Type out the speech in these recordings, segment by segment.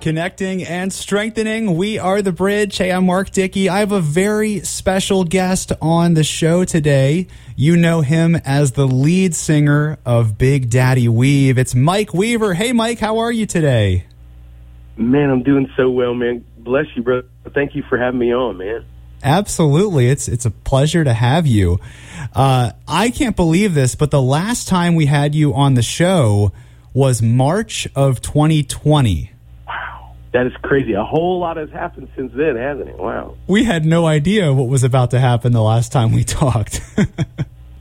Connecting and strengthening. We are the bridge. Hey, I'm Mark Dickey. I have a very special guest on the show today. You know him as the lead singer of Big Daddy Weave. It's Mike Weaver. Hey, Mike, how are you today? Man, I'm doing so well, man. Bless you, bro. Thank you for having me on, man. Absolutely. It's it's a pleasure to have you. Uh, I can't believe this, but the last time we had you on the show was March of 2020. That is crazy. A whole lot has happened since then, hasn't it? Wow. We had no idea what was about to happen the last time we talked.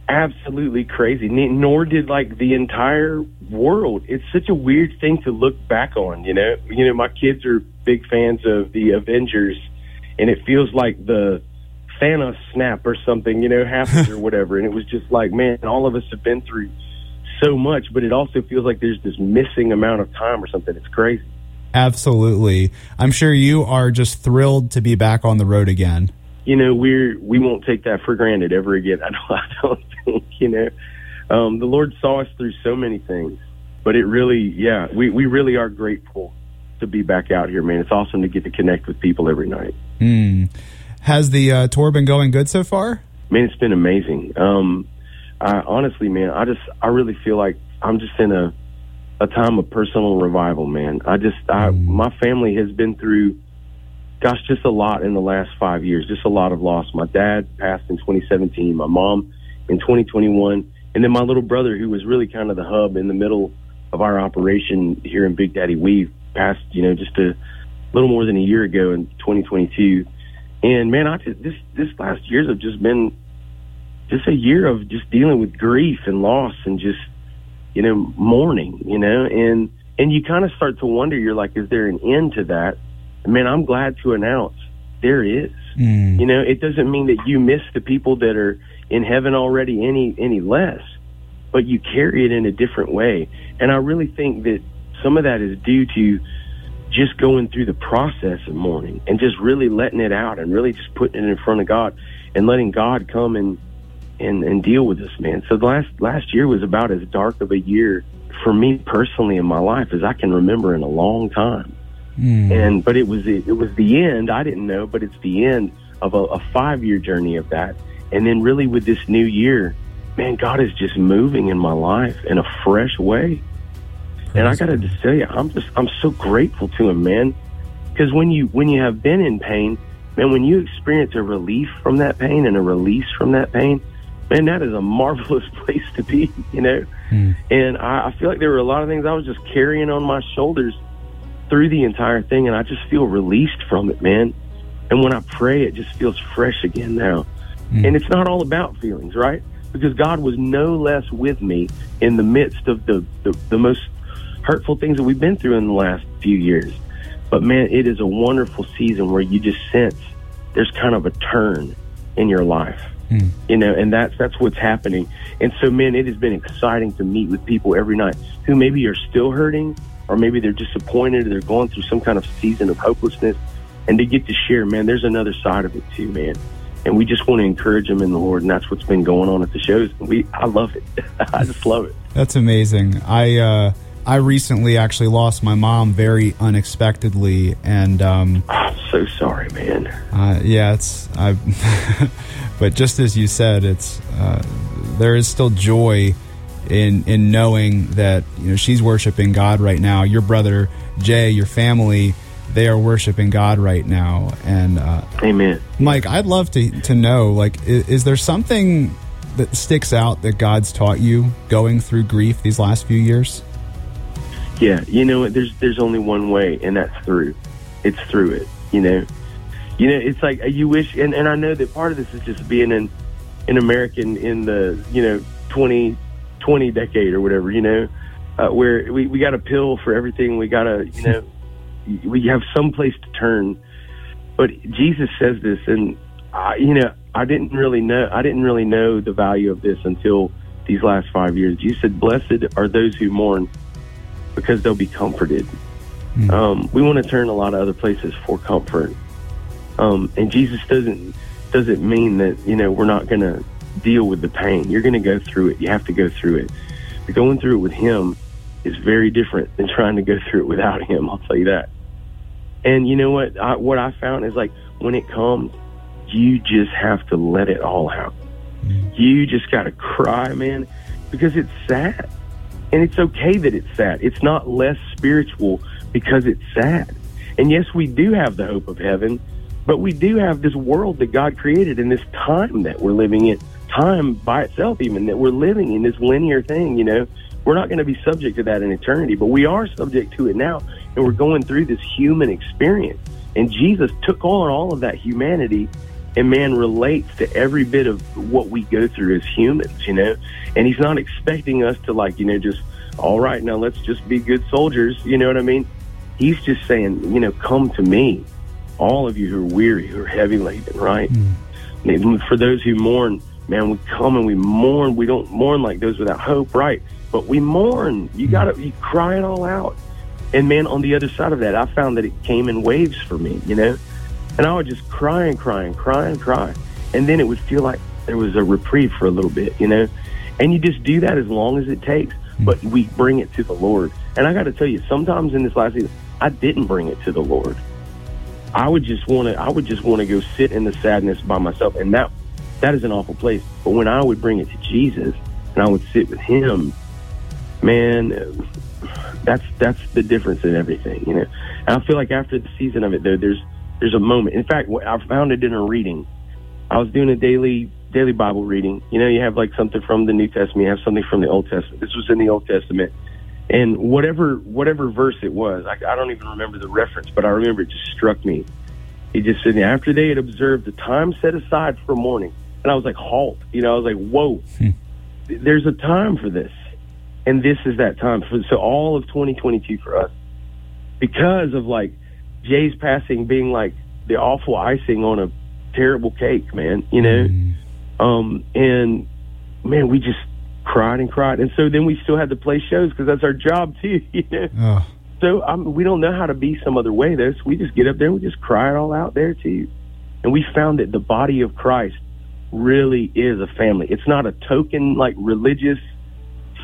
Absolutely crazy. Nor did like the entire world. It's such a weird thing to look back on, you know. You know, my kids are big fans of the Avengers and it feels like the Thanos snap or something, you know, happens or whatever. And it was just like, man, all of us have been through so much, but it also feels like there's this missing amount of time or something. It's crazy. Absolutely. I'm sure you are just thrilled to be back on the road again. You know, we're we won't take that for granted ever again. I don't, I don't think. You know, um, the Lord saw us through so many things, but it really, yeah, we we really are grateful to be back out here, man. It's awesome to get to connect with people every night. Mm. Has the uh, tour been going good so far? Man, it's been amazing. Um, I honestly, man, I just I really feel like I'm just in a a time of personal revival, man. I just, I, mm. my family has been through, gosh, just a lot in the last five years, just a lot of loss. My dad passed in 2017, my mom in 2021, and then my little brother, who was really kind of the hub in the middle of our operation here in Big Daddy Weave, passed, you know, just a little more than a year ago in 2022. And man, I just, this, this last years have just been just a year of just dealing with grief and loss and just, you know, mourning, you know, and, and you kind of start to wonder, you're like, is there an end to that? Man, I'm glad to announce there is. Mm. You know, it doesn't mean that you miss the people that are in heaven already any, any less, but you carry it in a different way. And I really think that some of that is due to just going through the process of mourning and just really letting it out and really just putting it in front of God and letting God come and and, and deal with this, man. So the last last year was about as dark of a year for me personally in my life as I can remember in a long time. Mm. And but it was it, it was the end. I didn't know, but it's the end of a, a five year journey of that. And then really with this new year, man, God is just moving in my life in a fresh way. And I got to just tell you, I'm just I'm so grateful to Him, man. Because when you when you have been in pain, man, when you experience a relief from that pain and a release from that pain, man, that is a marvelous place to be, you know. Mm. And I, I feel like there were a lot of things I was just carrying on my shoulders through the entire thing, and I just feel released from it, man. And when I pray, it just feels fresh again now. Mm. And it's not all about feelings, right? Because God was no less with me in the midst of the, the, the most hurtful things that we've been through in the last few years. But man, it is a wonderful season where you just sense there's kind of a turn in your life. Mm. You know, and that's that's what's happening. And so, man, it has been exciting to meet with people every night who maybe are still hurting, or maybe they're disappointed, or they're going through some kind of season of hopelessness, and to get to share, man, there's another side of it too, man. And we just want to encourage them in the Lord, and that's what's been going on at the shows. We, I love it. I just love it. That's amazing. I. uh I recently actually lost my mom very unexpectedly, and um, I'm so sorry, man. Uh, yeah, it's I. but just as you said, it's uh, there is still joy in in knowing that you know she's worshiping God right now. Your brother Jay, your family, they are worshiping God right now, and uh, Amen. Mike, I'd love to to know like is, is there something that sticks out that God's taught you going through grief these last few years? Yeah, you know, there's there's only one way, and that's through. It's through it. You know, you know, it's like you wish, and, and I know that part of this is just being an an American in the you know 20 20 decade or whatever. You know, uh, where we we got a pill for everything. We got to you know we have some place to turn. But Jesus says this, and I, you know, I didn't really know. I didn't really know the value of this until these last five years. Jesus said, "Blessed are those who mourn." Because they'll be comforted. Mm-hmm. Um, we want to turn a lot of other places for comfort. Um, and Jesus doesn't doesn't mean that you know we're not going to deal with the pain. You're going to go through it. You have to go through it. But going through it with Him is very different than trying to go through it without Him. I'll tell you that. And you know what? I, what I found is like when it comes, you just have to let it all out. You just got to cry, man, because it's sad. And it's okay that it's sad. It's not less spiritual because it's sad. And yes, we do have the hope of heaven, but we do have this world that God created and this time that we're living in, time by itself, even that we're living in this linear thing, you know. We're not going to be subject to that in eternity, but we are subject to it now. And we're going through this human experience. And Jesus took on all of that humanity and man relates to every bit of what we go through as humans, you know. And he's not expecting us to like, you know, just all right, now let's just be good soldiers, you know what I mean? He's just saying, you know, come to me, all of you who are weary, who are heavy laden, right? Mm. For those who mourn, man, we come and we mourn. We don't mourn like those without hope, right? But we mourn. You gotta, you cry it all out. And man, on the other side of that, I found that it came in waves for me, you know? And I would just cry and cry and cry and cry. And then it would feel like there was a reprieve for a little bit, you know? And you just do that as long as it takes, hmm. but we bring it to the Lord. And I got to tell you, sometimes in this last season, I didn't bring it to the Lord. I would just want to, I would just want to go sit in the sadness by myself. And that, that is an awful place. But when I would bring it to Jesus and I would sit with him, man, that's, that's the difference in everything, you know? And I feel like after the season of it, though, there's, there's a moment. In fact, I found it in a reading. I was doing a daily daily Bible reading. You know, you have like something from the New Testament, you have something from the Old Testament. This was in the Old Testament, and whatever whatever verse it was, I, I don't even remember the reference, but I remember it just struck me. He just said, after they had observed the time set aside for mourning, and I was like, halt. You know, I was like, whoa. Hmm. There's a time for this, and this is that time. For, so all of 2022 for us, because of like Jay's passing being like the awful icing on a terrible cake, man, you know? Mm. Um, and man, we just cried and cried. And so then we still had to play shows because that's our job too, you know? Oh. So um, we don't know how to be some other way though. So we just get up there and we just cry it all out there too. And we found that the body of Christ really is a family. It's not a token like religious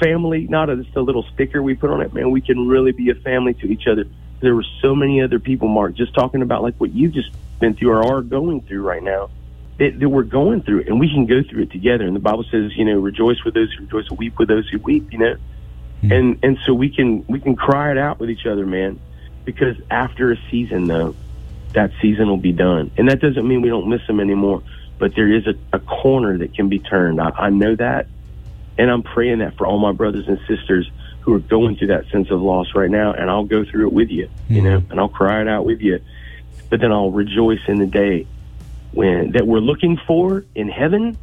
family, not a, just a little sticker we put on it. Man, we can really be a family to each other there were so many other people, Mark, just talking about like what you've just been through or are going through right now. That, that we're going through it, and we can go through it together. And the Bible says, you know, rejoice with those who rejoice, weep with those who weep. You know, mm-hmm. and and so we can we can cry it out with each other, man. Because after a season, though, that season will be done, and that doesn't mean we don't miss them anymore. But there is a, a corner that can be turned. I, I know that, and I'm praying that for all my brothers and sisters who are going through that sense of loss right now, and I'll go through it with you, you know, and I'll cry it out with you. But then I'll rejoice in the day when that we're looking for in heaven,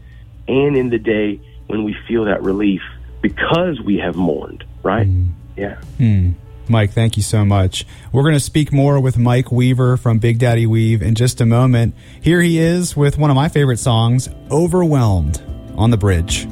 and in the day when we feel that relief because we have mourned. Right? Mm. Yeah. Mm. Mike, thank you so much. We're going to speak more with Mike Weaver from Big Daddy Weave in just a moment. Here he is with one of my favorite songs, Overwhelmed, on the bridge.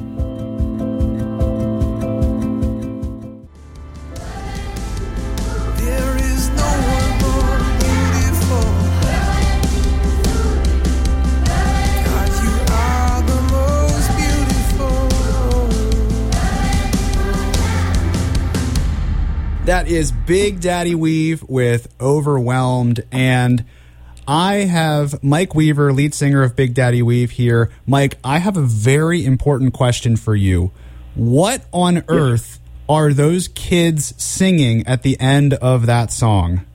That is Big Daddy Weave with Overwhelmed. And I have Mike Weaver, lead singer of Big Daddy Weave, here. Mike, I have a very important question for you. What on earth are those kids singing at the end of that song?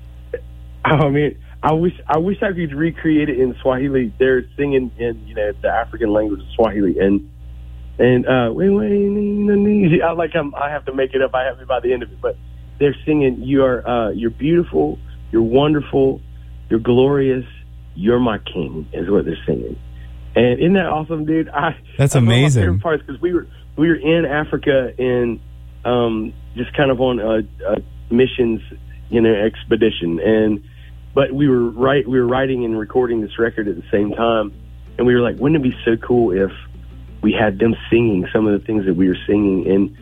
I mean, I wish I wish I could recreate it in Swahili. They're singing in you know the African language of Swahili, and and uh, I like I'm, I have to make it up. I have it by the end of it, but they're singing, "You are, uh, you're beautiful, you're wonderful, you're glorious, you're my king," is what they're singing. And isn't that awesome, dude? I that's amazing. One of my favorite parts because we were we were in Africa in um, just kind of on a, a missions, you know, expedition, and but we were right we were writing and recording this record at the same time, and we were like, wouldn't it be so cool if we had them singing some of the things that we were singing and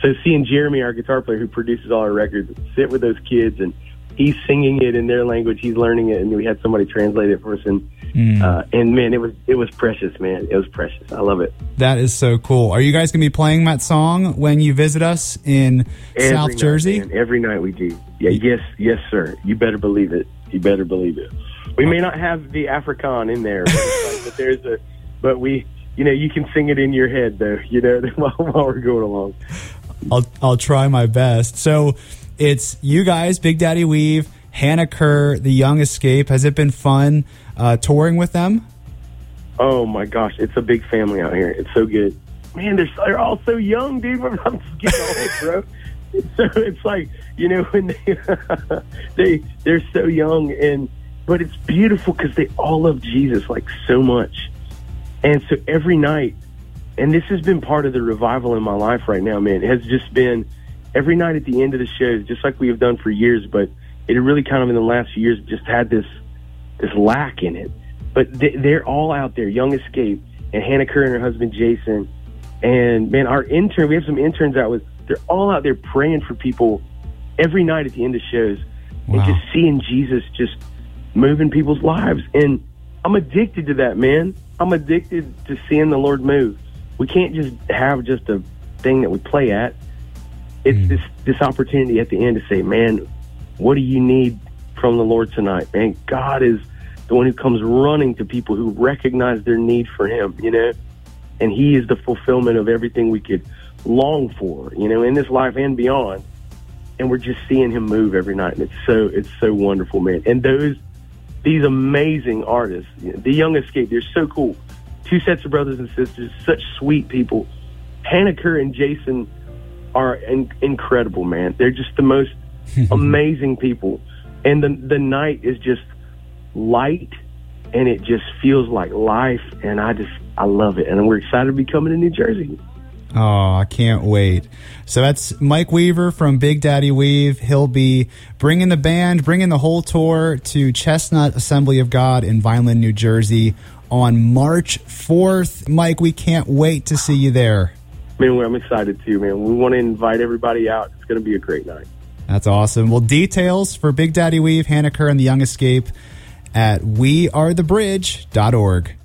so seeing Jeremy, our guitar player who produces all our records, sit with those kids and he's singing it in their language, he's learning it, and we had somebody translate it for us. And mm. uh, and man, it was it was precious, man. It was precious. I love it. That is so cool. Are you guys gonna be playing that song when you visit us in every South night, Jersey? Man. Every night we do. Yeah. Yes. Yes, sir. You better believe it. You better believe it. We may not have the Afrikaan in there, but, but there's a, but we, you know, you can sing it in your head though, you know, while, while we're going along. I'll I'll try my best. So it's you guys, Big Daddy Weave, Hannah Kerr, The Young Escape. Has it been fun uh, touring with them? Oh my gosh, it's a big family out here. It's so good. Man, they're they're all so young, dude. I'm just getting old, bro. So it's like you know when they they they're so young and but it's beautiful because they all love Jesus like so much, and so every night, and this has been part of the revival in my life right now, man. It has just been every night at the end of the shows, just like we have done for years, but it really kind of in the last few years just had this this lack in it. But they're all out there, Young Escape and Hannah Kerr and her husband Jason, and man, our intern, we have some interns out with. They're all out there praying for people every night at the end of shows, wow. and just seeing Jesus just moving people's lives. And I'm addicted to that, man. I'm addicted to seeing the Lord move. We can't just have just a thing that we play at. It's mm. this this opportunity at the end to say, man, what do you need from the Lord tonight? Man, God is the one who comes running to people who recognize their need for Him, you know, and He is the fulfillment of everything we could long for, you know, in this life and beyond. And we're just seeing Him move every night, and it's so it's so wonderful, man. And those these amazing artists, the Young Escape, they're so cool. Two sets of brothers and sisters, such sweet people. Hannah Kerr and Jason are in- incredible, man. They're just the most amazing people. And the the night is just light and it just feels like life and I just I love it and we're excited to be coming to New Jersey. Oh, I can't wait. So that's Mike Weaver from Big Daddy Weave. He'll be bringing the band, bringing the whole tour to Chestnut Assembly of God in Vineland, New Jersey on March 4th. Mike, we can't wait to see you there. Man, I'm excited too, man. We want to invite everybody out. It's going to be a great night. That's awesome. Well, details for Big Daddy Weave, Hannah Kerr, and The Young Escape at wearethebridge.org.